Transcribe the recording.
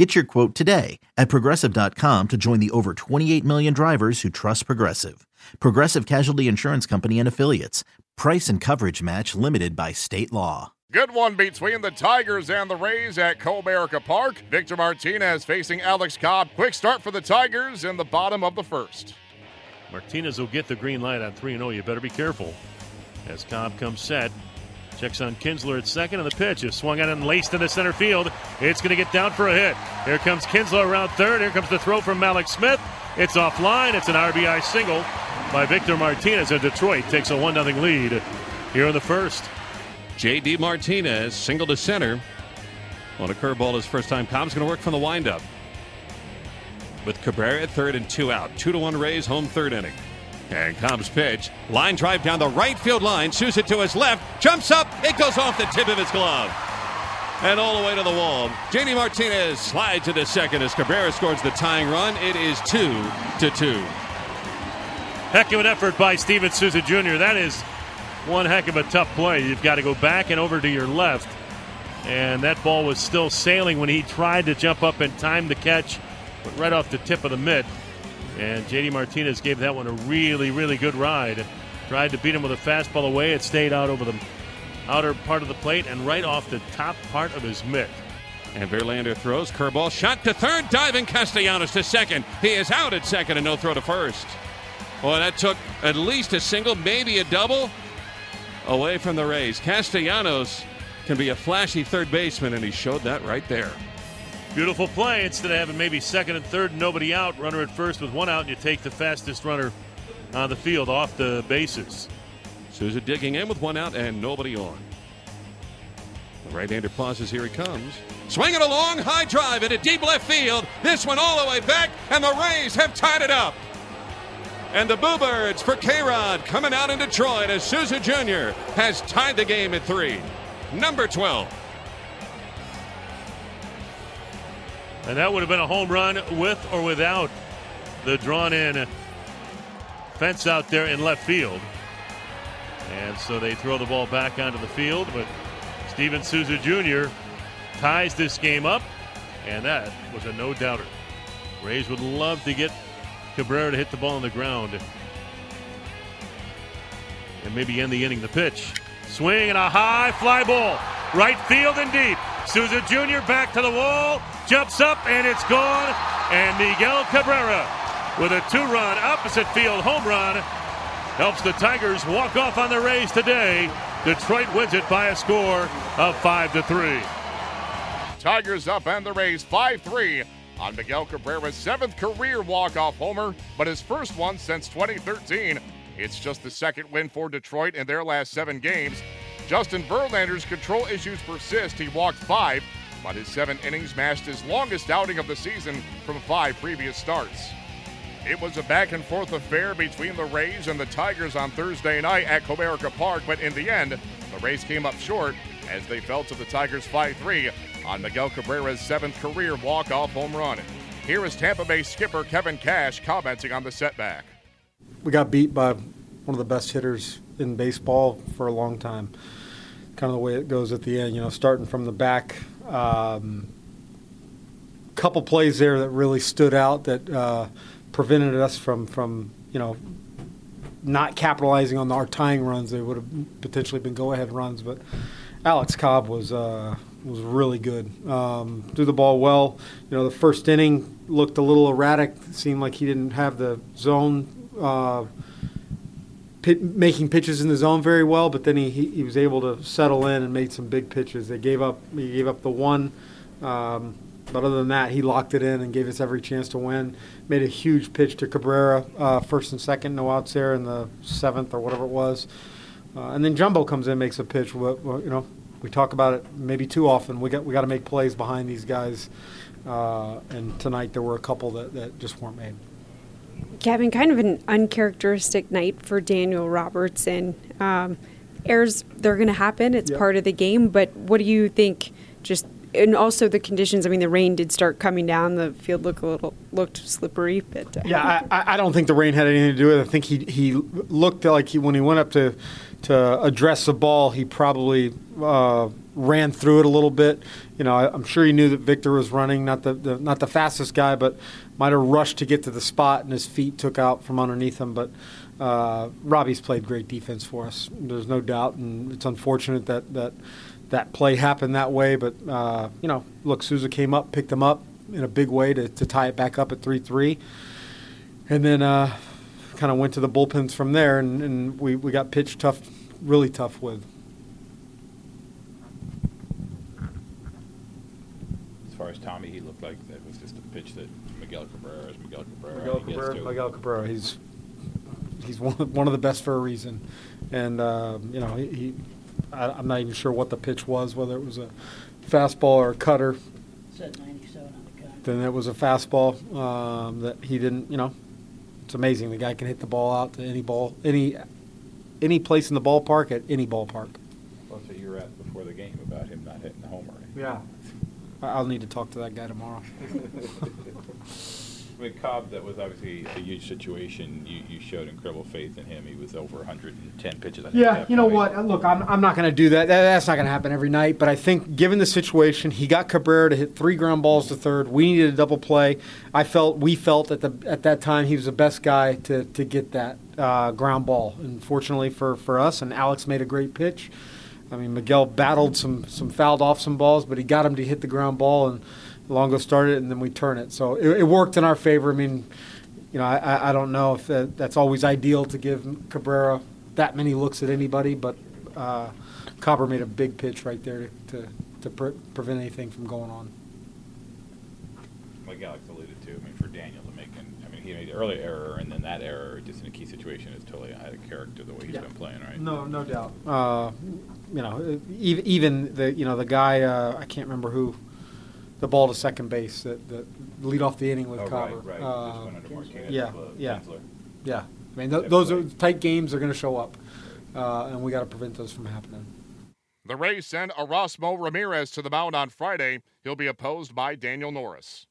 Get your quote today at progressive.com to join the over 28 million drivers who trust Progressive. Progressive Casualty Insurance Company and Affiliates. Price and coverage match limited by state law. Good one between the Tigers and the Rays at Comerica Park. Victor Martinez facing Alex Cobb. Quick start for the Tigers in the bottom of the first. Martinez will get the green light on 3 0. You better be careful as Cobb comes set. Checks on Kinsler at second, and the pitch is swung out and laced into center field. It's going to get down for a hit. Here comes Kinsler around third. Here comes the throw from Mallex Smith. It's offline. It's an RBI single by Victor Martinez, and Detroit takes a 1 0 lead here in the first. J.D. Martinez, single to center. On a curveball his first time. Cobb's going to work from the windup. With Cabrera at third and two out. Two to one Rays, home third inning. And Cobb's pitch. Line drive down the right field line. Shoots it to his left. Jumps up. It goes off the tip of his glove. And all the way to the wall. JD Martinez slides into second as Cabrera scores the tying run. It is two to two. Heck of an effort by Steven Souza Jr. That is one heck of a tough play. You've got to go back and over to your left. And that ball was still sailing when he tried to jump up and time the catch, but right off the tip of the mitt. And JD Martinez gave that one a really, really good ride. Tried to beat him with a fastball away. It stayed out over the outer part of the plate and right off the top part of his mitt. And Verlander throws curveball shot to third, diving Castellanos to second. He is out at second and no throw to first. Boy, that took at least a single, maybe a double away from the Rays. Castellanos can be a flashy third baseman, and he showed that right there. Beautiful play. Instead of having maybe second and third, nobody out, runner at first with one out, and you take the fastest runner on the field off the bases. Souza digging in with one out and nobody on. The right-hander pauses. Here he comes. Swinging a long high drive into deep left field. This one all the way back, and the Rays have tied it up. And the Boo Birds for K-Rod coming out in Detroit as Souza Jr. has tied the game at three. Number 12. And that would have been a home run with or without the drawn in fence out there in left field. And so they throw the ball back onto the field, but Steven Souza Jr. ties this game up, and that was a no doubter. Rays would love to get Cabrera to hit the ball on the ground and maybe end the inning. The pitch. Swing and a high fly ball. Right field and deep. Souza Jr. back to the wall, jumps up, and it's gone. And Miguel Cabrera with a two run opposite field home run helps the Tigers walk off on the Rays today. Detroit wins it by a score of 5 to 3. Tigers up and the Rays 5 3 on Miguel Cabrera's seventh career walk-off homer, but his first one since 2013. It's just the second win for Detroit in their last seven games. Justin Verlander's control issues persist. He walked five, but his seven innings matched his longest outing of the season from five previous starts. It was a back and forth affair between the Rays and the Tigers on Thursday night at Comerica Park, but in the end, the Rays came up short as they fell to the Tigers 5 3 on Miguel Cabrera's seventh career walk off home run. Here is Tampa Bay skipper Kevin Cash commenting on the setback. We got beat by one of the best hitters in baseball for a long time. Kind of the way it goes at the end, you know, starting from the back. Um, couple plays there that really stood out that uh, prevented us from, from you know, not capitalizing on our tying runs. They would have potentially been go-ahead runs, but Alex Cobb was uh, was really good. Um, threw the ball well. You know, the first inning looked a little erratic. Seemed like he didn't have the zone. Uh, making pitches in the zone very well, but then he, he, he, was able to settle in and made some big pitches. They gave up he gave up the one, um, but other than that, he locked it in and gave us every chance to win. Made a huge pitch to Cabrera, uh, first and second, no outs there in the seventh or whatever it was, uh, and then Jumbo comes in, makes a pitch. You know, we talk about it maybe too often. We got we got to make plays behind these guys, uh, and tonight there were a couple that, that just weren't made. Kevin, kind of an uncharacteristic night for Daniel Robertson. Um, errors, they're going to happen. It's Yep. part of the game. But what do you think? Just and also the conditions. I mean, the rain did start coming down. The field looked a little looked slippery. But uh, Yeah, I- I, don't think the rain had anything to do with it. I think he he looked like he when he went up to to address the ball, he probably uh, ran through it a little bit. You know, I, I'm sure he knew that Victor was running, not the, the not the fastest guy, but might have rushed to get to the spot, and his feet took out from underneath him. But uh, Robbie's played great defense for us. There's no doubt, and it's unfortunate that that that play happened that way. But uh, you know, look, Souza came up, picked him up in a big way to, to tie it back up at three three and then uh, kind of went to the bullpens from there, and, and we, we got pitched tough, really tough with. As far as Tommy, he looked like that was just a pitch that Miguel Cabrera is Miguel Cabrera. Miguel Cabrera. Miguel Cabrera, he's he's one of, one of the best for a reason, and uh, you know he, he I, I'm not even sure what the pitch was, whether it was a fastball or a cutter. Said 97 on the gun. Then it was a fastball um, that he didn't. You know, it's amazing. The guy can hit the ball out to any ball, any any place in the ballpark at any ballpark. That's what you were at before the game about him not hitting the homer. Yeah. I'll need to talk to that guy tomorrow. Mean, Cobb, that was obviously a huge situation. You, you showed incredible faith in him. He was over 110 pitches. I think, Yeah, you know what? Look, I'm, I'm not going to do that. that. That's not going to happen every night. But I think, given the situation, he got Cabrera to hit three ground balls to third. We needed a double play. I felt, we felt at the at that time he was the best guy to to get that uh, ground ball. And fortunately for for us, and Alex made a great pitch. I mean, Miguel battled some some fouled off some balls, but he got him to hit the ground ball, and Longo started, it, and then we turn it. So it, it worked in our favor. I mean, you know, I- I, I don't know if that, that's always ideal to give Cabrera that many looks at anybody, but uh, Copper made a big pitch right there to, to, to pre- prevent anything from going on. Like Alex alluded to, I mean, for Daniel to make, an, I mean, he made the early error, and then that error, just in a key situation, is totally out of character the way he's Yeah. been playing, right? No, no doubt. Uh, you know, even, even the you know the guy uh, I can't remember who, the ball to second base that, that lead off the inning with Oh, Copper. right, right. Uh, Just went under Martinez. yeah, yeah. Kinsler. yeah, I mean th- those are tight games. They're going to show up, uh, and we got to prevent those from happening. The Rays send Erasmo Ramirez to the mound on Friday. He'll be opposed by Daniel Norris.